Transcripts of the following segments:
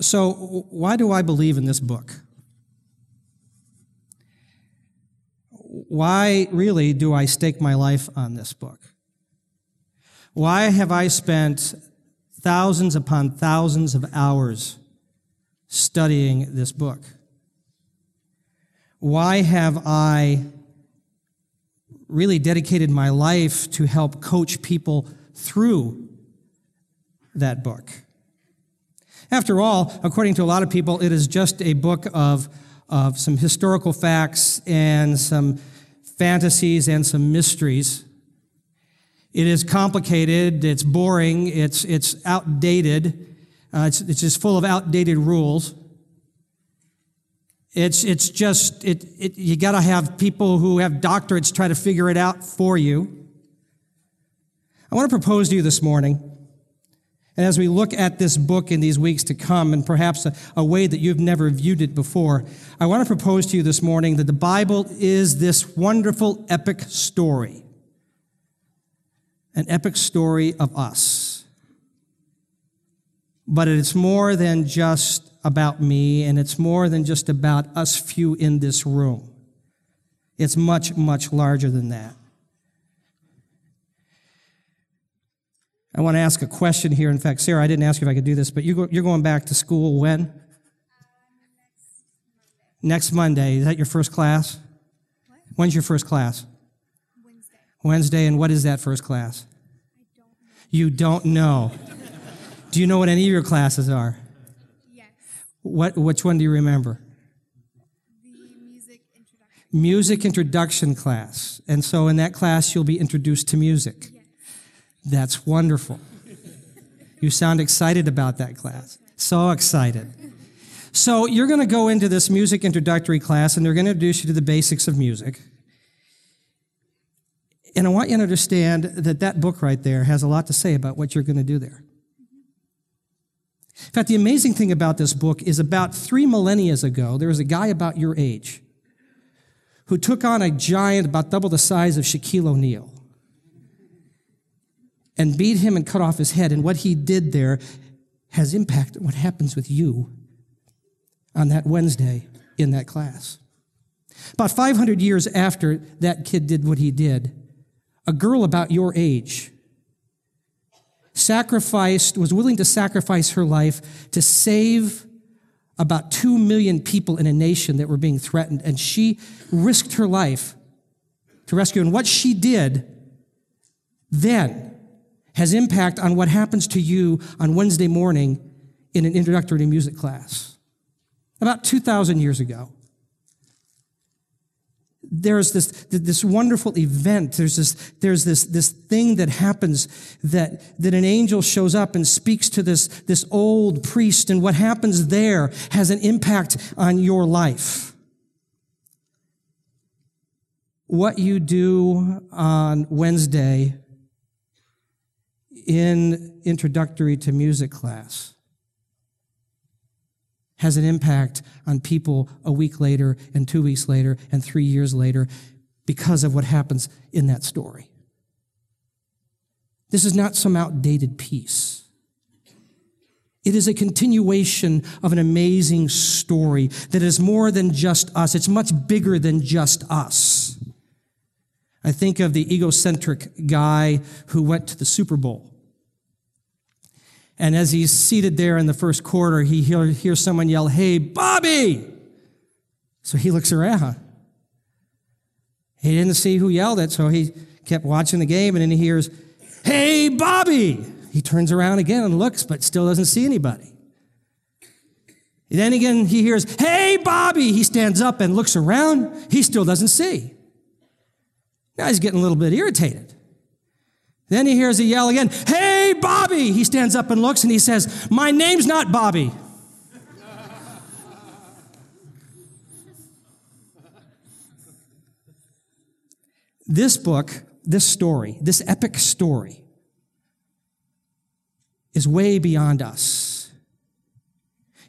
So, why do I believe in this book? Why really do I stake my life on this book? Why have I spent thousands upon thousands of hours studying this book? Why have I really dedicated my life to help coach people through that book? After all, according to a lot of people, it is just a book of, of some historical facts and some fantasies and some mysteries. It is complicated, it's boring, it's, it's outdated, uh, it's, it's just full of outdated rules. It's, it's just, it, it, you got to have people who have doctorates try to figure it out for you. I want to propose to you this morning and as we look at this book in these weeks to come, and perhaps a, a, way that you've never viewed it before, I want to propose to you this morning that the Bible is this wonderful epic story. An epic story of us. But it's more than just about me, and it's more than just about us few in this room. It's much, much larger than that. I want to ask a question here. In fact, Sarah, I didn't ask you if I could do this, but you are going back to school when? next, Monday. Is that your first class? What? When's your first class? Wednesday. Wednesday, and what is that first class? I don't know. You don't know. do you know what any of your classes are? Yes. What, which one do you remember? The music introduction. Music introduction class. And so in that class, you'll be introduced to music. That's wonderful. You sound excited about that class. So excited. So, you're going to go into this music introductory class, and they're going to introduce you to the basics of music. And I want you to understand that that book right there has a lot to say about what you're going to do there. In fact, the amazing thing about this book is about three millennia ago, there was a guy about your age who took on a giant about double the size of Shaquille O'Neal and beat him and cut off his head. And what he did there has impacted what happens with you on that Wednesday in that class. About 500 years after that kid did what he did, a girl about your age sacrificed, was willing to sacrifice her life to save about 2 million people in a nation that were being threatened. And she risked her life to rescue. And what she did then has impact on what happens to you on Wednesday morning in an introductory music class. About 2,000 years ago, there's this, this wonderful event. There's this, there's this, this thing that happens that, that an angel shows up and speaks to this, this old priest, and what happens there has an impact on your life. What you do on Wednesday in introductory to music class has an impact on people a week later and two weeks later and three years later because of what happens in that story. This is not some outdated piece. It is a continuation of an amazing story that is more than just us. It's much bigger than just us. I think of the egocentric guy who went to the Super Bowl. And as he's seated there in the first quarter, he hears someone yell, Hey, Bobby! So he looks around. He didn't see who yelled it, so he kept watching the game, and then he hears, Hey, Bobby! He turns around again and looks, but still doesn't see anybody. Then again, he hears, Hey, Bobby! He stands up and looks around. He still doesn't see. Now he's getting a little bit irritated. Then he hears a yell again, Hey, Bobby! He stands up and looks and he says, My name's not Bobby. this book, this story, this epic story, is way beyond us.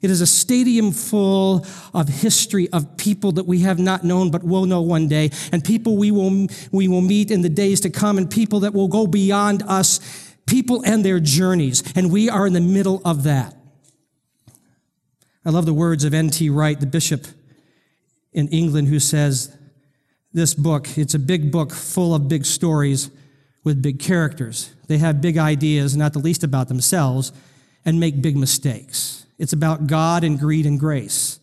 It is a stadium full of history of people that we have not known but will know one day, and people we will, we will meet in the days to come, and people that will go beyond us, people and their journeys. And we are in the middle of that. I love the words of N.T. Wright, the bishop in England, who says, This book, it's a big book full of big stories with big characters. They have big ideas, not the least about themselves, and make big mistakes. It's about God and greed and grace,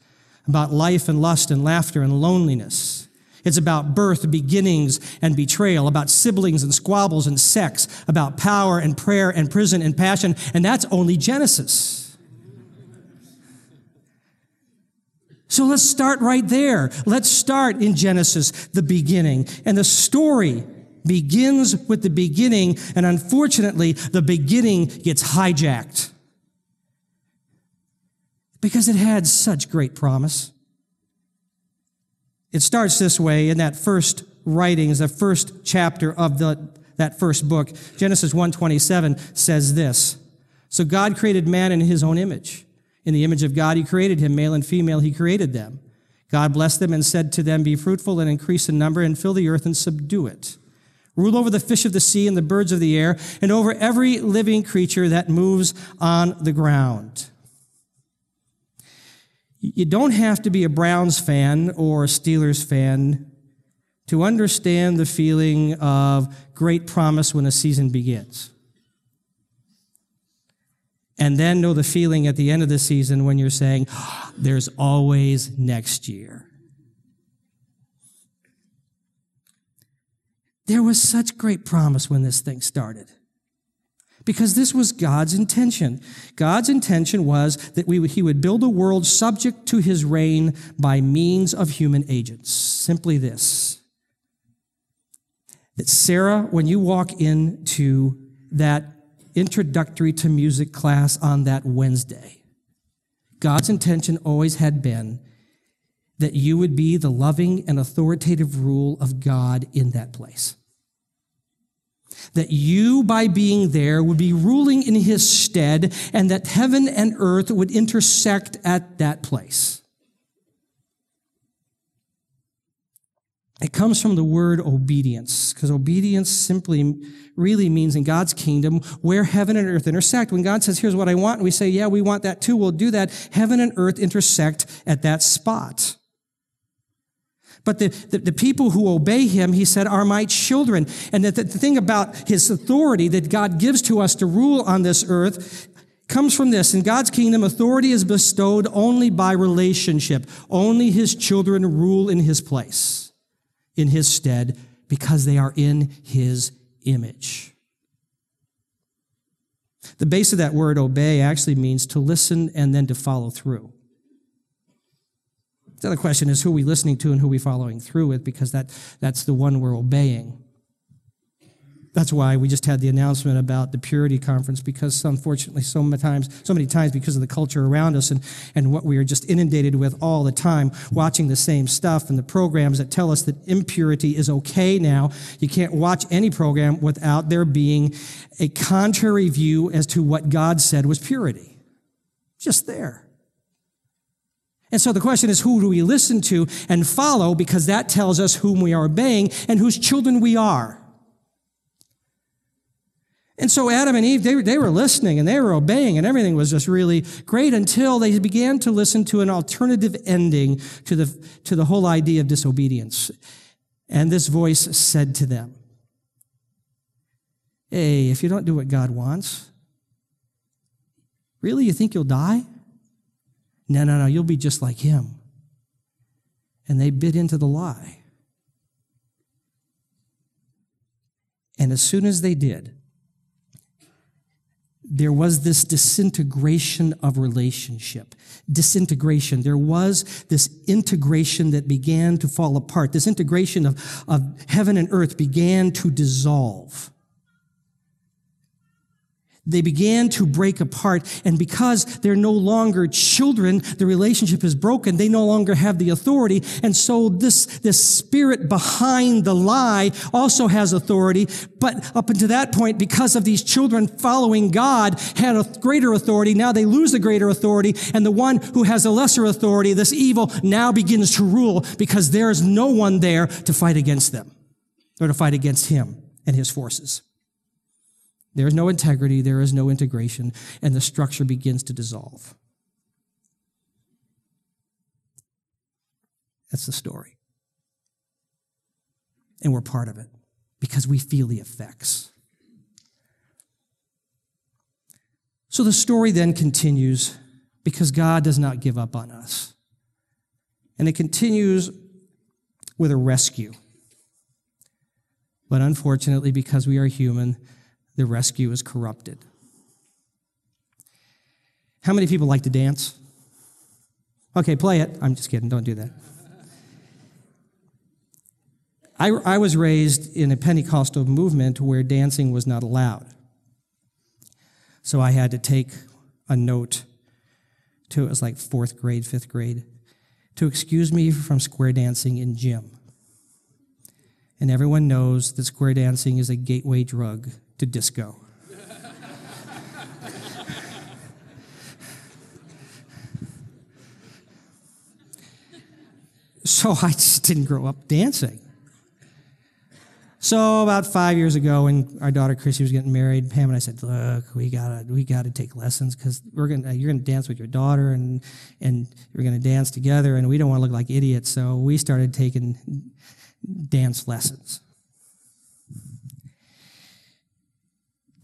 about life and lust and laughter and loneliness. It's about birth, beginnings, and betrayal, about siblings and squabbles and sex, about power and prayer and prison and passion, and that's only Genesis. So let's start right there. Let's start in Genesis, the beginning. And the story begins with the beginning, and unfortunately, the beginning gets hijacked because it had such great promise. It starts this way in that first writings, the first chapter of the, that first book. Genesis 1:27 says this. So God created man in his own image. In the image of God he created him, male and female he created them. God blessed them and said to them, Be fruitful and increase in number and fill the earth and subdue it. Rule over the fish of the sea and the birds of the air and over every living creature that moves on the ground. You don't have to be a Browns fan or a Steelers fan to understand the feeling of great promise when a season begins. And then know the feeling at the end of the season when you're saying, oh, there's always next year. There was such great promise when this thing started. Because this was God's intention. God's intention was that we, he would build a world subject to his reign by means of human agents. Simply this. That Sarah, when you walk into that introductory to music class on that Wednesday, God's intention always had been that you would be the loving and authoritative rule of God in that place. That you, by being there, would be ruling in his stead, and that heaven and earth would intersect at that place. It comes from the word obedience, because obedience simply really means in God's kingdom where heaven and earth intersect. When God says, here's what I want, and we say, yeah, we want that too, we'll do that. Heaven and earth intersect at that spot. But the, the, the, people who obey him, he said, are my children. And the, the thing about his authority that God gives to us to rule on this earth comes from this. In God's kingdom, authority is bestowed only by relationship. Only his children rule in his place, in his stead, because they are in his image. The base of that word obey actually means to listen and then to follow through. The other question is who are we listening to and who are we following through with because that, that's the one we're obeying. That's why we just had the announcement about the purity conference because unfortunately so many times, so many times because of the culture around us and, and what we are just inundated with all the time, watching the same stuff and the programs that tell us that impurity is okay now. You can't watch any program without there being a contrary view as to what God said was purity. Just there. And so the question is, who do we listen to and follow? Because that tells us whom we are obeying and whose children we are. And so Adam and Eve, they, they were listening and they were obeying, and everything was just really great until they began to listen to an alternative ending to the, to the whole idea of disobedience. And this voice said to them, Hey, if you don't do what God wants, really, you think you'll die? No, no, no, you'll be just like him. And they bit into the lie. And as soon as they did, there was this disintegration of relationship. Disintegration. There was this integration that began to fall apart. This integration of, of heaven and earth began to dissolve they began to break apart. And because they're no longer children, the relationship is broken. They no longer have the authority. And so this, this spirit behind the lie also has authority. But up until that point, because of these children following God had a greater authority, now they lose the greater authority. And the one who has a lesser authority, this evil, now begins to rule because there is no one there to fight against them or to fight against him and his forces. There is no integrity, there is no integration, and the structure begins to dissolve. That's the story. And we're part of it because we feel the effects. So the story then continues because God does not give up on us. And it continues with a rescue. But unfortunately, because we are human, the rescue is corrupted. How many people like to dance? Okay, play it. I'm just kidding. Don't do that. I, I was raised in a Pentecostal movement where dancing was not allowed. So I had to take a note to, it was like fourth grade, fifth grade, to excuse me from square dancing in gym. And everyone knows that square dancing is a gateway drug to disco. so I just didn't grow up dancing. So about five years ago, when our daughter Chrissy was getting married, Pam and I said, "Look, we gotta we gotta take lessons because we're gonna you're gonna dance with your daughter and and we're gonna dance together, and we don't want to look like idiots." So we started taking dance lessons.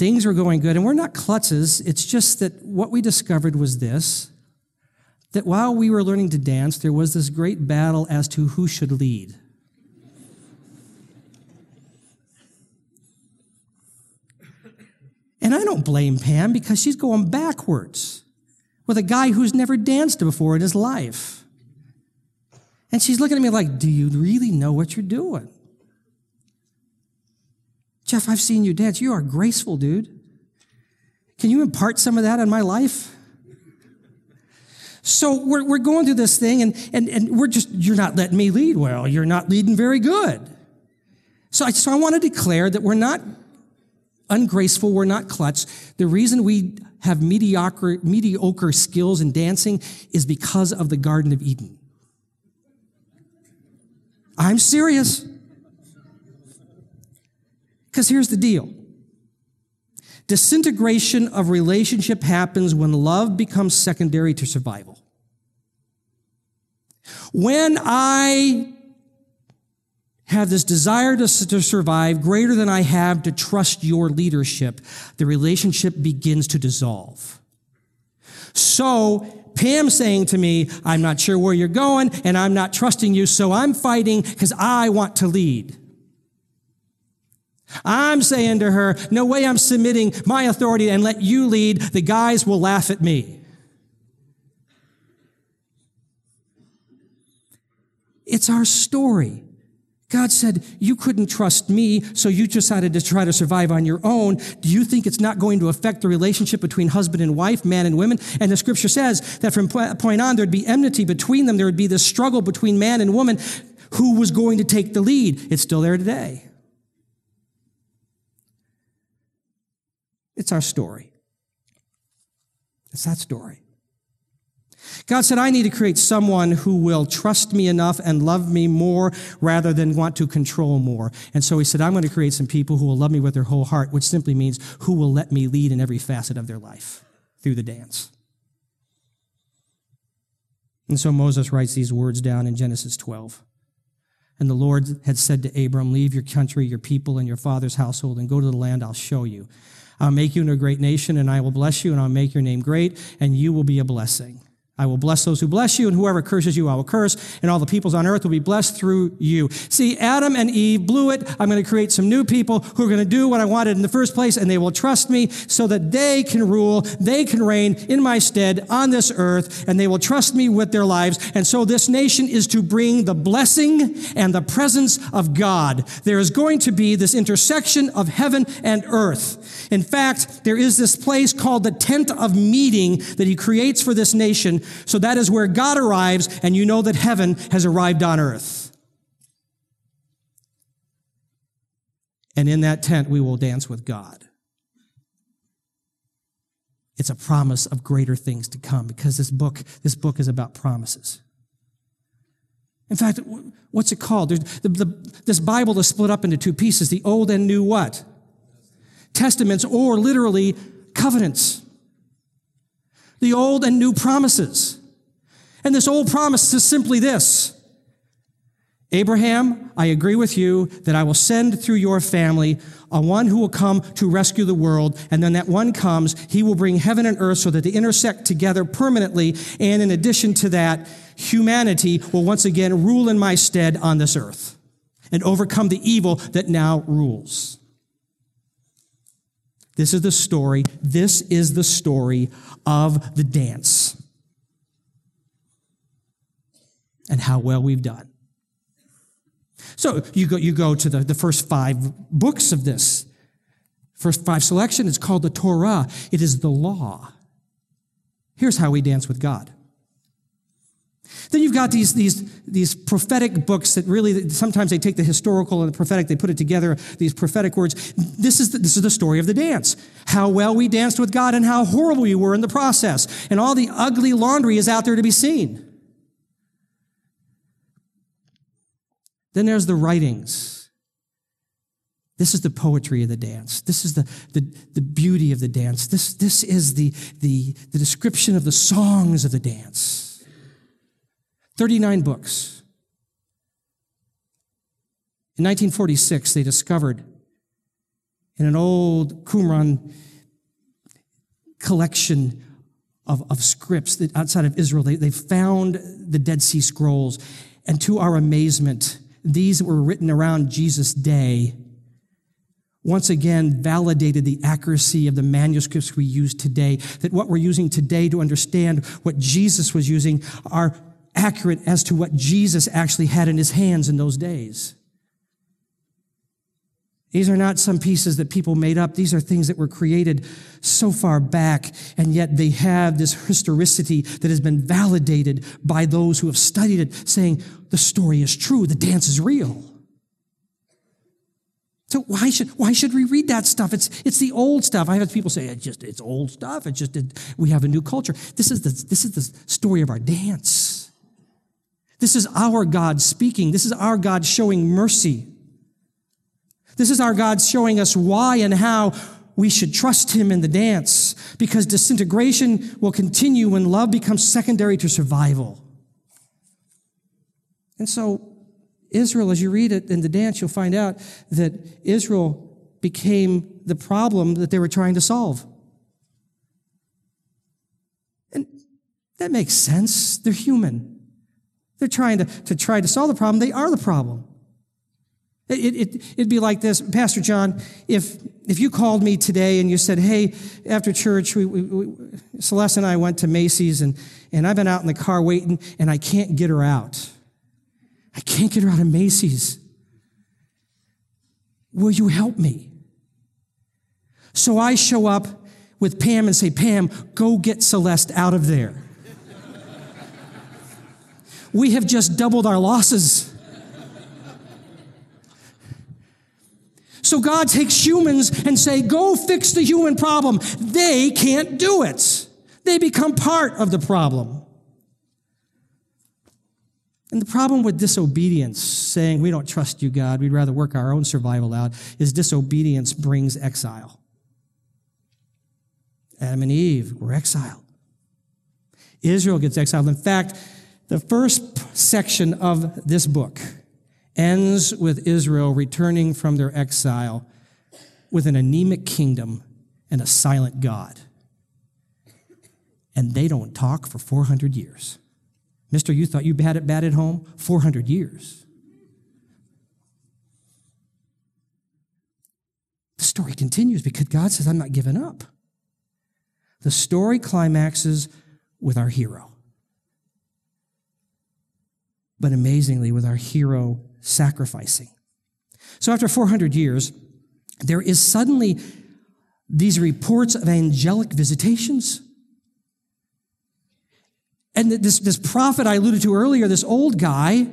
Things were going good, and we're not klutzes. It's just that what we discovered was this: that while we were learning to dance, there was this great battle as to who should lead. And I don't blame Pam because she's going backwards with a guy who's never danced before in his life. And she's looking at me like, Do you really know what you're doing? Jeff, I've seen you dance. You are graceful, dude. Can you impart some of that on my life? So we're, we're going through this thing, and, and, and we're just, you're not letting me lead well. You're not leading very good. So I, so I want to declare that we're not ungraceful, we're not klutz. The reason we have mediocre, mediocre skills in dancing is because of the Garden of Eden. I'm serious. Because here's the deal disintegration of relationship happens when love becomes secondary to survival. When I have this desire to, to survive greater than I have to trust your leadership, the relationship begins to dissolve. So, Pam saying to me, I'm not sure where you're going and I'm not trusting you, so I'm fighting because I want to lead. I'm saying to her, no way I'm submitting my authority and let you lead. The guys will laugh at me. It's our story. God said, You couldn't trust me, so you decided to try to survive on your own. Do you think it's not going to affect the relationship between husband and wife, man and women? And the scripture says that from point on, there'd be enmity between them. There would be this struggle between man and woman. Who was going to take the lead? It's still there today. It's our story. It's that story. God said, I need to create someone who will trust me enough and love me more rather than want to control more. And so he said, I'm going to create some people who will love me with their whole heart, which simply means who will let me lead in every facet of their life through the dance. And so Moses writes these words down in Genesis 12. And the Lord had said to Abram, Leave your country, your people, and your father's household, and go to the land I'll show you. I'll make you into a great nation, and I will bless you, and I'll make your name great, and you will be a blessing. I will bless those who bless you, and whoever curses you, I will curse, and all the peoples on earth will be blessed through you. See, Adam and Eve blew it. I'm going to create some new people who are going to do what I wanted in the first place, and they will trust me so that they can rule, they can reign in my stead on this earth, and they will trust me with their lives. And so this nation is to bring the blessing and the presence of God. There is going to be this intersection of heaven and earth. In fact, there is this place called the tent of meeting that he creates for this nation so that is where God arrives, and you know that heaven has arrived on earth. And in that tent, we will dance with God. It's a promise of greater things to come because this book, this book is about promises. In fact, what's it called? The, the, this Bible is split up into two pieces the Old and New what? Testaments, or literally covenants the old and new promises. And this old promise is simply this Abraham, I agree with you that I will send through your family a one who will come to rescue the world. And then that one comes, he will bring heaven and earth so that they intersect together permanently. And in addition to that, humanity will once again rule in my stead on this earth and overcome the evil that now rules. This is the story. This is the story of the dance and how well we've done. So you go, you go to the, the first five books of this. First five selection, it's called the Torah. It is the law. Here's how we dance with God. Then you've got these, these, these prophetic books that really, sometimes they take the historical and the prophetic, they put it together, these prophetic words. This is the, this is the story of the dance. How well we danced with God and how horrible we were in the process. And all the ugly laundry is out there to be seen. Then there's the writings. This is the poetry of the dance. This is the, the, the beauty of the dance. This, this is the, the, the description of the songs of the dance. 39 books. In 1946, they discovered in an old Qumran collection of, of scripts that outside of Israel, they, they found the Dead Sea Scrolls. And to our amazement, these were written around Jesus' day, once again validated the accuracy of the manuscripts we use today, that what we're using today to understand what Jesus was using are accurate as to what Jesus actually had in his hands in those days. These are not some pieces that people made up. These are things that were created so far back, and yet they have this historicity that has been validated by those who have studied it, saying the story is true, the dance is real. So why should why should we read that stuff? It's it's the old stuff. I have people say it's just it's old stuff. It's just it, we have a new culture. This is the this is the story of our dance. This is our God speaking. This is our God showing mercy. This is our God showing us why and how we should trust Him in the dance because disintegration will continue when love becomes secondary to survival. And so, Israel, as you read it in the dance, you'll find out that Israel became the problem that they were trying to solve. And that makes sense. They're human. They're trying to, to try to solve the problem. They are the problem. It, it, it'd be like this, Pastor John, if, if you called me today and you said, hey, after church, we, we, we, Celeste and I went to Macy's and, and I've been out in the car waiting and I can't get her out. I can't get her out of Macy's. Will you help me? So I show up with Pam and say, Pam, go get Celeste out of there. We have just doubled our losses. So God takes humans and say, go fix the human problem. They can't do it. They become part of the problem. And the problem with disobedience, saying we don't trust you, God, we'd rather work our own survival out, is disobedience brings exile. Adam and Eve were exiled. Israel gets exiled. In fact, the first section of this book, ends with Israel returning from their exile with an anemic kingdom and a silent God. And they don't talk for 400 years. Mister, you thought you had it bad at home? 400 years. The story continues because God says, I'm not giving up. The story climaxes with our hero. But amazingly, with our hero sacrificing. So after 400 years, there is suddenly these reports of angelic visitations. And this, this prophet I alluded to earlier, this old guy,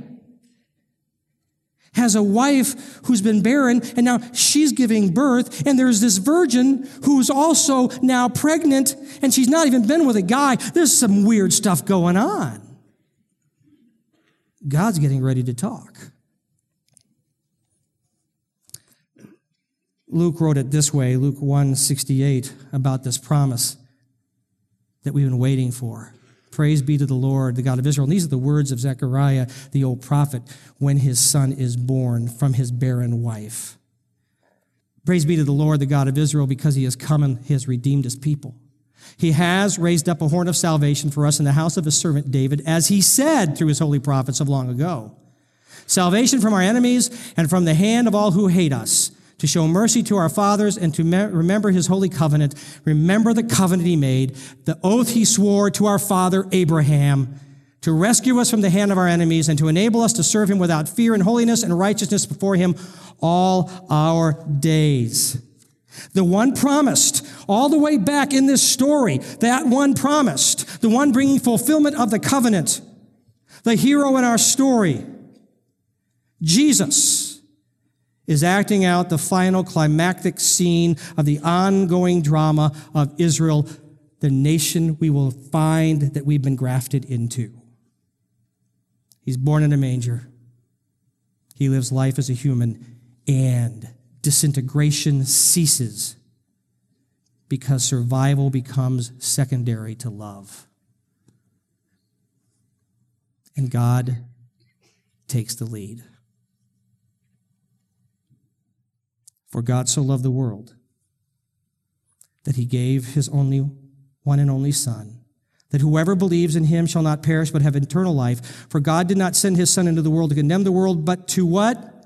has a wife who's been barren and now she's giving birth and there's this virgin who's also now pregnant and she's not even been with a guy there's some weird stuff going on god's getting ready to talk Luke wrote it this way, Luke 168, about this promise that we've been waiting for. Praise be to the Lord, the God of Israel. And these are the words of Zechariah, the old prophet, when his son is born from his barren wife. Praise be to the Lord, the God of Israel, because he has come and he has redeemed his people. He has raised up a horn of salvation for us in the house of his servant David, as he said through his holy prophets of long ago. Salvation from our enemies and from the hand of all who hate us, to show mercy to our fathers and to me- remember his holy covenant. Remember the covenant he made, the oath he swore to our father Abraham, to rescue us from the hand of our enemies and to enable us to serve him without fear and holiness and righteousness before him all our days. The one promised, all the way back in this story, that one promised, the one bringing fulfillment of the covenant, the hero in our story, Jesus, is acting out the final climactic scene of the ongoing drama of Israel, the nation we will find that we've been grafted into. He's born in a manger. He lives life as a human and disintegration ceases because survival becomes secondary to love. And God takes the lead. For God so loved the world that he gave his only one and only Son, that whoever believes in him shall not perish but have eternal life. For God did not send his Son into the world to condemn the world, but to what?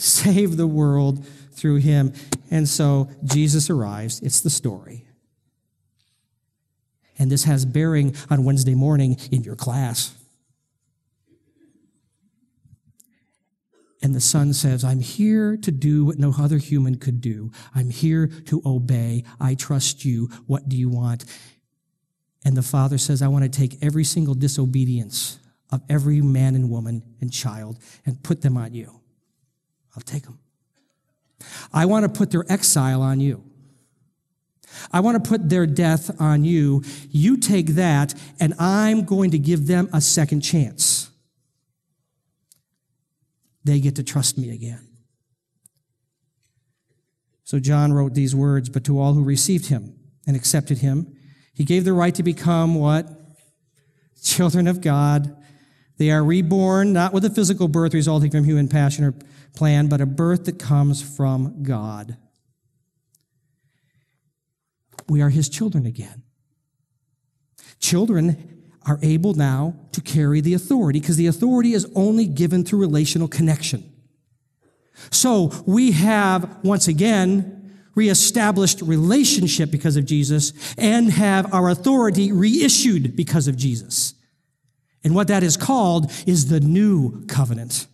Save the world through him. And so Jesus arrives. It's the story. And this has bearing on Wednesday morning in your class. And the son says, I'm here to do what no other human could do. I'm here to obey. I trust you. What do you want? And the father says, I want to take every single disobedience of every man and woman and child and put them on you. I'll take them. I want to put their exile on you. I want to put their death on you. You take that, and I'm going to give them a second chance. They get to trust me again. So John wrote these words, but to all who received him and accepted him, he gave the right to become what? Children of God. They are reborn, not with a physical birth resulting from human passion or plan, but a birth that comes from God. We are his children again. Children are able now to carry the authority because the authority is only given through relational connection. So we have, once again, reestablished relationship because of Jesus and have our authority reissued because of Jesus. And what that is called is the new covenant.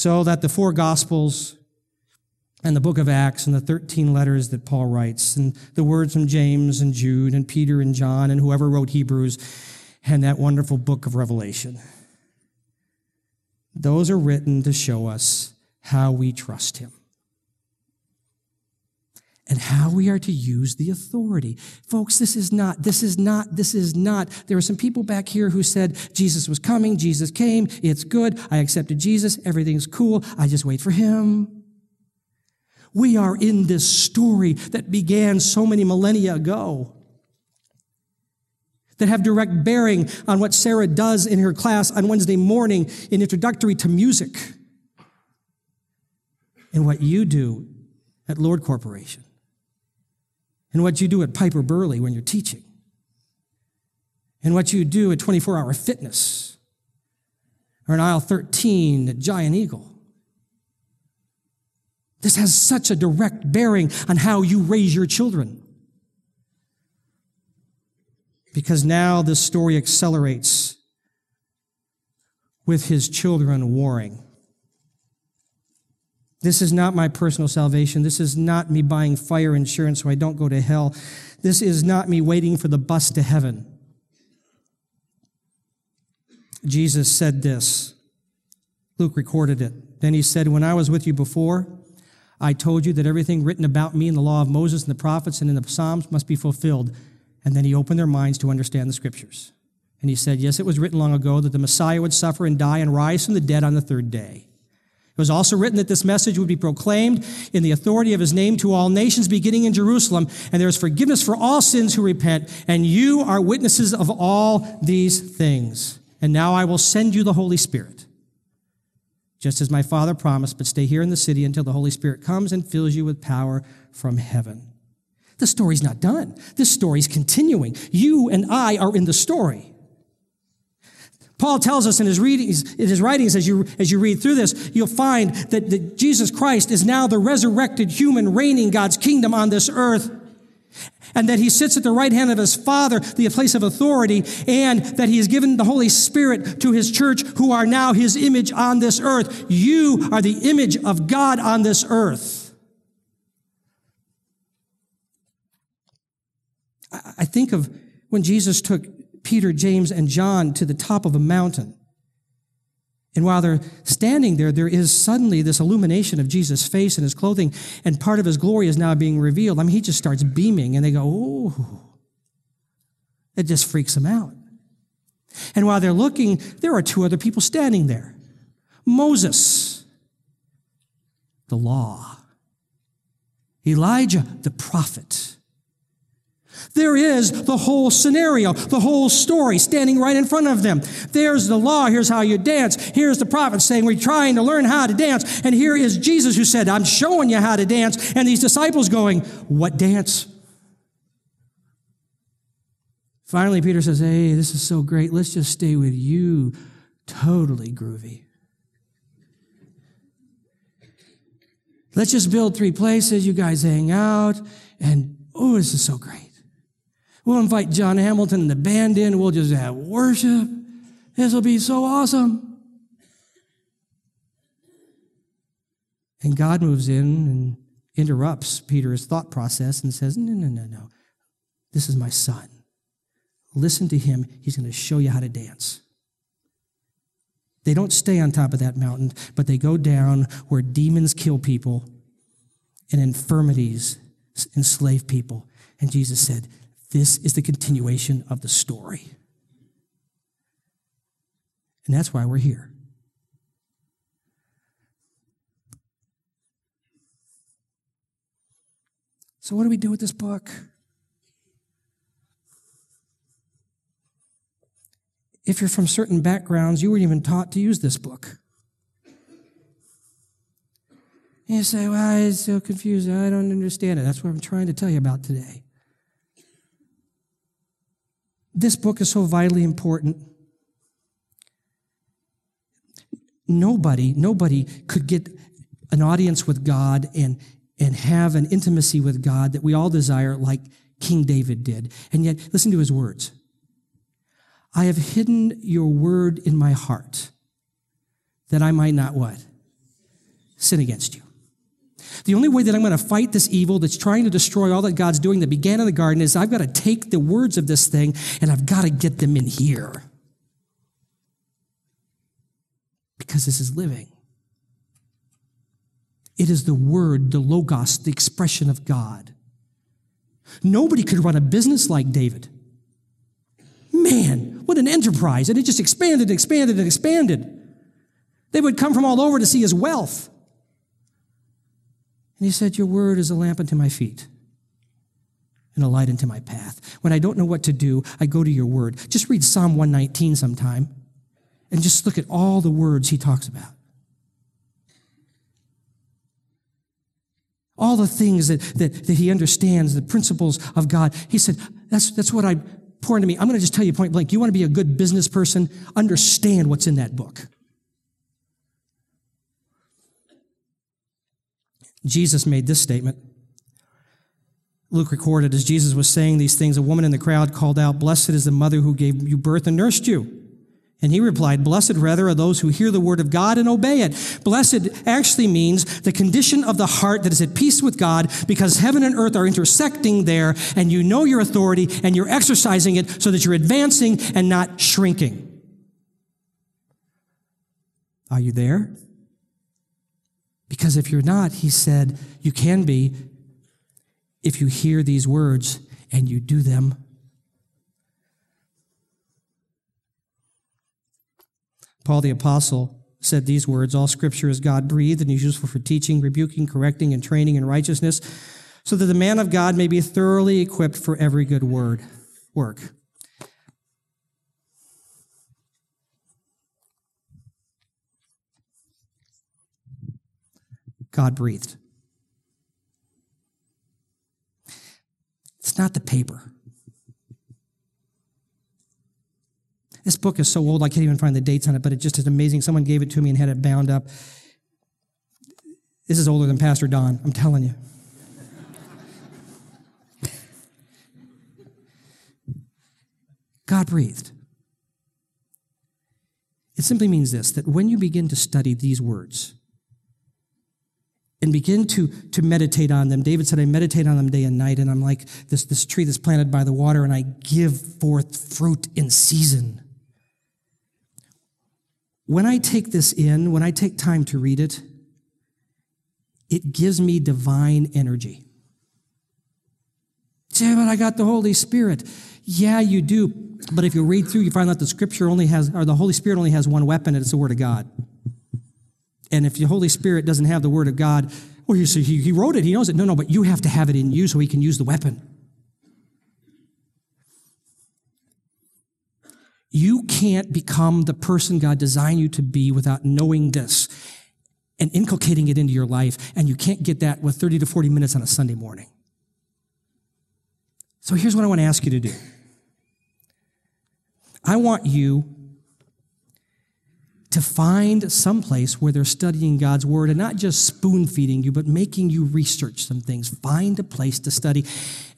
So that the four gospels and the book of Acts and the 13 letters that Paul writes and the words from James and Jude and Peter and John and whoever wrote Hebrews and that wonderful book of Revelation. Those are written to show us how we trust him and how we are to use the authority. Folks, this is not, this is not, this is not. There are some people back here who said Jesus was coming, Jesus came, it's good, I accepted Jesus, everything's cool, I just wait for him. We are in this story that began so many millennia ago that have direct bearing on what Sarah does in her class on Wednesday morning in introductory to music and what you do at Lord Corporation and what you do at Piper Burley when you're teaching, and what you do at 24 Hour Fitness, or in aisle 13 at Giant Eagle. This has such a direct bearing on how you raise your children. Because now this story accelerates with his children warring. This is not my personal salvation. This is not me buying fire insurance so I don't go to hell. This is not me waiting for the bus to heaven. Jesus said this. Luke recorded it. Then he said, When I was with you before, I told you that everything written about me in the law of Moses and the prophets and in the Psalms must be fulfilled. And then he opened their minds to understand the scriptures. And he said, Yes, it was written long ago that the Messiah would suffer and die and rise from the dead on the third day. It was also written that this message would be proclaimed in the authority of his name to all nations, beginning in Jerusalem. And there is forgiveness for all sins who repent. And you are witnesses of all these things. And now I will send you the Holy Spirit, just as my Father promised, but stay here in the city until the Holy Spirit comes and fills you with power from heaven. The story's not done. This story's continuing. You and I are in the story. Paul tells us in his readings, in his writings, as you, as you read through this, you'll find that, that Jesus Christ is now the resurrected human reigning God's kingdom on this earth. And that he sits at the right hand of his Father, the place of authority, and that he has given the Holy Spirit to his church, who are now his image on this earth. You are the image of God on this earth. I think of when Jesus took Peter, James, and John to the top of a mountain. And while they're standing there, there is suddenly this illumination of Jesus' face and his clothing, and part of his glory is now being revealed. I mean, he just starts beaming, and they go, Oh, it just freaks them out. And while they're looking, there are two other people standing there Moses, the law, Elijah, the prophet. There is the whole scenario, the whole story standing right in front of them. There's the law. Here's how you dance. Here's the prophet saying, We're trying to learn how to dance. And here is Jesus who said, I'm showing you how to dance. And these disciples going, What dance? Finally, Peter says, Hey, this is so great. Let's just stay with you. Totally groovy. Let's just build three places. You guys hang out. And oh, this is so great. We'll invite John Hamilton and the band in. We'll just have worship. This will be so awesome. And God moves in and interrupts Peter's thought process and says, No, no, no, no. This is my son. Listen to him. He's going to show you how to dance. They don't stay on top of that mountain, but they go down where demons kill people and infirmities enslave people. And Jesus said, this is the continuation of the story. And that's why we're here. So, what do we do with this book? If you're from certain backgrounds, you weren't even taught to use this book. And you say, well, it's so confusing. I don't understand it. That's what I'm trying to tell you about today. This book is so vitally important. Nobody, nobody could get an audience with God and, and have an intimacy with God that we all desire like King David did. And yet, listen to his words. I have hidden your word in my heart that I might not what? Sin against you. The only way that I'm going to fight this evil that's trying to destroy all that God's doing that began in the garden is I've got to take the words of this thing and I've got to get them in here. Because this is living. It is the word, the logos, the expression of God. Nobody could run a business like David. Man, what an enterprise. And it just expanded and expanded and expanded. They would come from all over to see his wealth. And he said, Your word is a lamp unto my feet and a light unto my path. When I don't know what to do, I go to your word. Just read Psalm 119 sometime and just look at all the words he talks about. All the things that, that, that he understands, the principles of God. He said, That's, that's what I pour into me. I'm going to just tell you point blank. You want to be a good business person? Understand what's in that book. Jesus made this statement. Luke recorded as Jesus was saying these things, a woman in the crowd called out, Blessed is the mother who gave you birth and nursed you. And he replied, Blessed rather are those who hear the word of God and obey it. Blessed actually means the condition of the heart that is at peace with God because heaven and earth are intersecting there and you know your authority and you're exercising it so that you're advancing and not shrinking. Are you there? Because if you're not, he said, you can be if you hear these words and you do them. Paul the Apostle said these words All scripture is God breathed and is useful for teaching, rebuking, correcting, and training in righteousness, so that the man of God may be thoroughly equipped for every good word work. God breathed. It's not the paper. This book is so old, I can't even find the dates on it, but it just is amazing. Someone gave it to me and had it bound up. This is older than Pastor Don, I'm telling you. God breathed. It simply means this that when you begin to study these words, and begin to, to meditate on them. David said, I meditate on them day and night, and I'm like this, this tree that's planted by the water, and I give forth fruit in season. When I take this in, when I take time to read it, it gives me divine energy. Say, but I got the Holy Spirit. Yeah, you do. But if you read through, you find out the Scripture only has, or the Holy Spirit only has one weapon, and it's the Word of God. And if the Holy Spirit doesn't have the Word of God, well, you see, he wrote it, he knows it. No, no, but you have to have it in you so he can use the weapon. You can't become the person God designed you to be without knowing this and inculcating it into your life. And you can't get that with 30 to 40 minutes on a Sunday morning. So here's what I want to ask you to do I want you to find some place where they're studying God's word and not just spoon feeding you, but making you research some things. Find a place to study.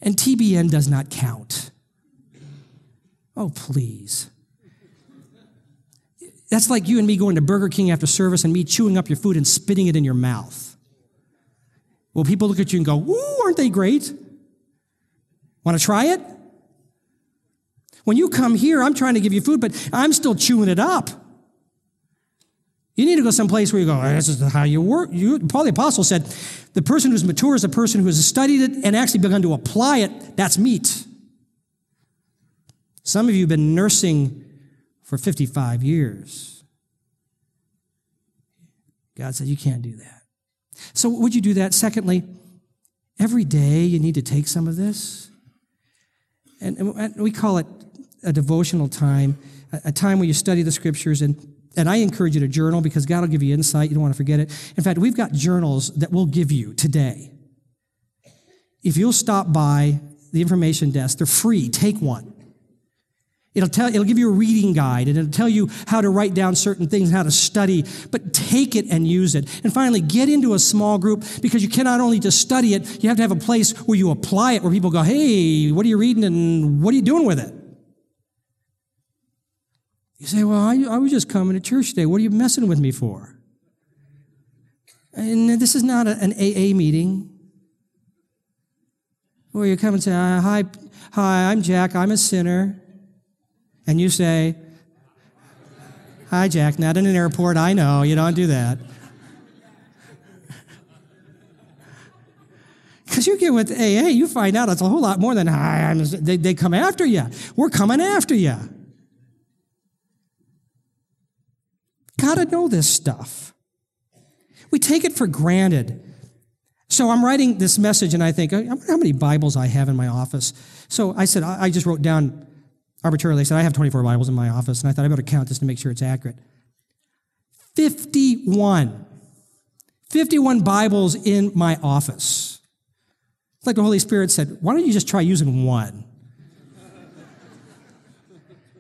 And TBN does not count. Oh, please. That's like you and me going to Burger King after service and me chewing up your food and spitting it in your mouth. Well, people look at you and go, Ooh, aren't they great? Want to try it? When you come here, I'm trying to give you food, but I'm still chewing it up. You need to go someplace where you go, oh, this is how you work. You, Paul the Apostle said, the person who's mature is a person who has studied it and actually begun to apply it. That's meat. Some of you have been nursing for 55 years. God said, you can't do that. So, would you do that? Secondly, every day you need to take some of this. And, and we call it a devotional time, a time where you study the scriptures and and I encourage you to journal because God will give you insight. You don't want to forget it. In fact, we've got journals that we'll give you today. If you'll stop by the information desk, they're free. Take one. It'll tell, it'll give you a reading guide and it'll tell you how to write down certain things, how to study, but take it and use it. And finally, get into a small group because you cannot only just study it, you have to have a place where you apply it, where people go, Hey, what are you reading and what are you doing with it? You say, Well, I, I was just coming to church today. What are you messing with me for? And this is not a, an AA meeting where you come and say, uh, Hi, hi, I'm Jack, I'm a sinner. And you say, Hi, Jack, not in an airport, I know, you don't do that. Because you get with AA, you find out it's a whole lot more than, Hi, I'm, they, they come after you. We're coming after you. Got to know this stuff. We take it for granted. So I'm writing this message and I think, I wonder how many Bibles I have in my office. So I said, I just wrote down arbitrarily, I said, I have 24 Bibles in my office. And I thought I better count this to make sure it's accurate. 51. 51 Bibles in my office. It's like the Holy Spirit said, why don't you just try using one?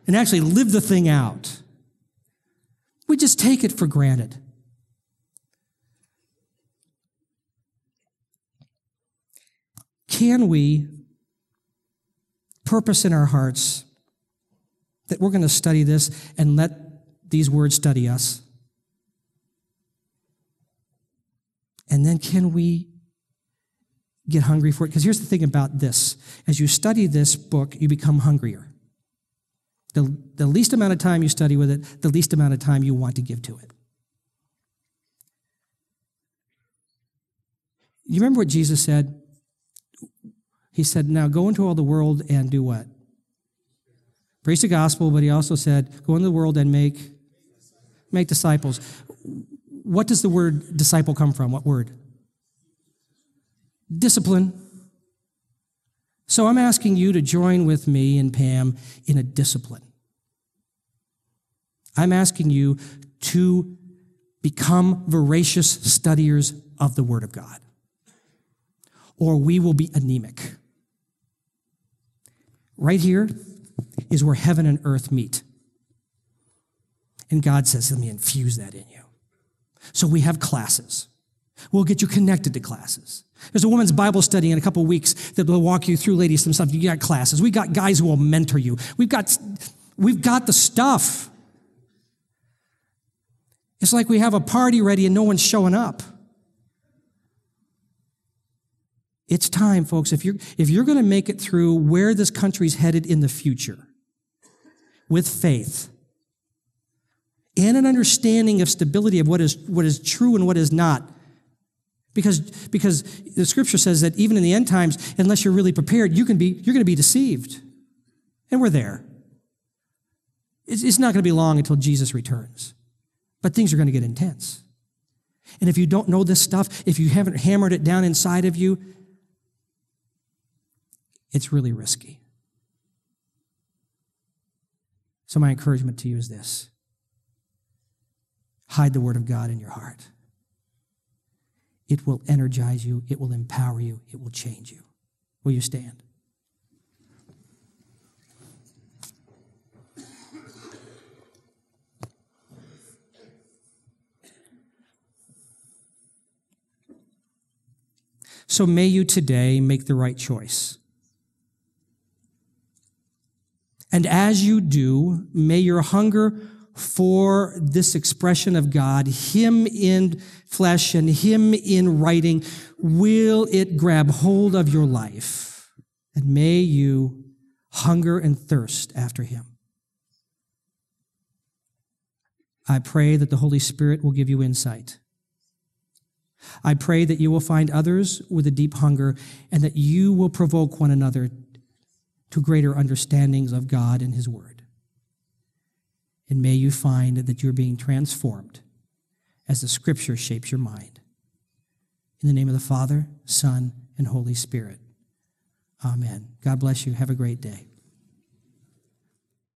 and actually live the thing out. Take it for granted. Can we purpose in our hearts that we're going to study this and let these words study us? And then can we get hungry for it? Because here's the thing about this as you study this book, you become hungrier. The, the least amount of time you study with it, the least amount of time you want to give to it. You remember what Jesus said? He said, Now go into all the world and do what? Preach the gospel, but he also said, Go into the world and make Make disciples. What does the word disciple come from? What word? Discipline. So I'm asking you to join with me and Pam in a discipline. I'm asking you to become voracious studiers of the Word of God, or we will be anemic. Right here is where heaven and earth meet. And God says, Let me infuse that in you. So we have classes. We'll get you connected to classes. There's a women's Bible study in a couple weeks that will walk you through, ladies, some stuff. You got classes. We got guys who will mentor you. We've got, we've got the stuff. It's like we have a party ready and no one's showing up. It's time, folks. If you're, if you're going to make it through where this country's headed in the future with faith and an understanding of stability of what is, what is true and what is not, because, because the scripture says that even in the end times, unless you're really prepared, you can be, you're going to be deceived. And we're there. It's, it's not going to be long until Jesus returns. But things are going to get intense. And if you don't know this stuff, if you haven't hammered it down inside of you, it's really risky. So, my encouragement to you is this hide the Word of God in your heart. It will energize you, it will empower you, it will change you. Will you stand? So may you today make the right choice. And as you do, may your hunger for this expression of God, Him in flesh and Him in writing, will it grab hold of your life? And may you hunger and thirst after Him. I pray that the Holy Spirit will give you insight. I pray that you will find others with a deep hunger and that you will provoke one another to greater understandings of God and His Word. And may you find that you're being transformed as the Scripture shapes your mind. In the name of the Father, Son, and Holy Spirit. Amen. God bless you. Have a great day.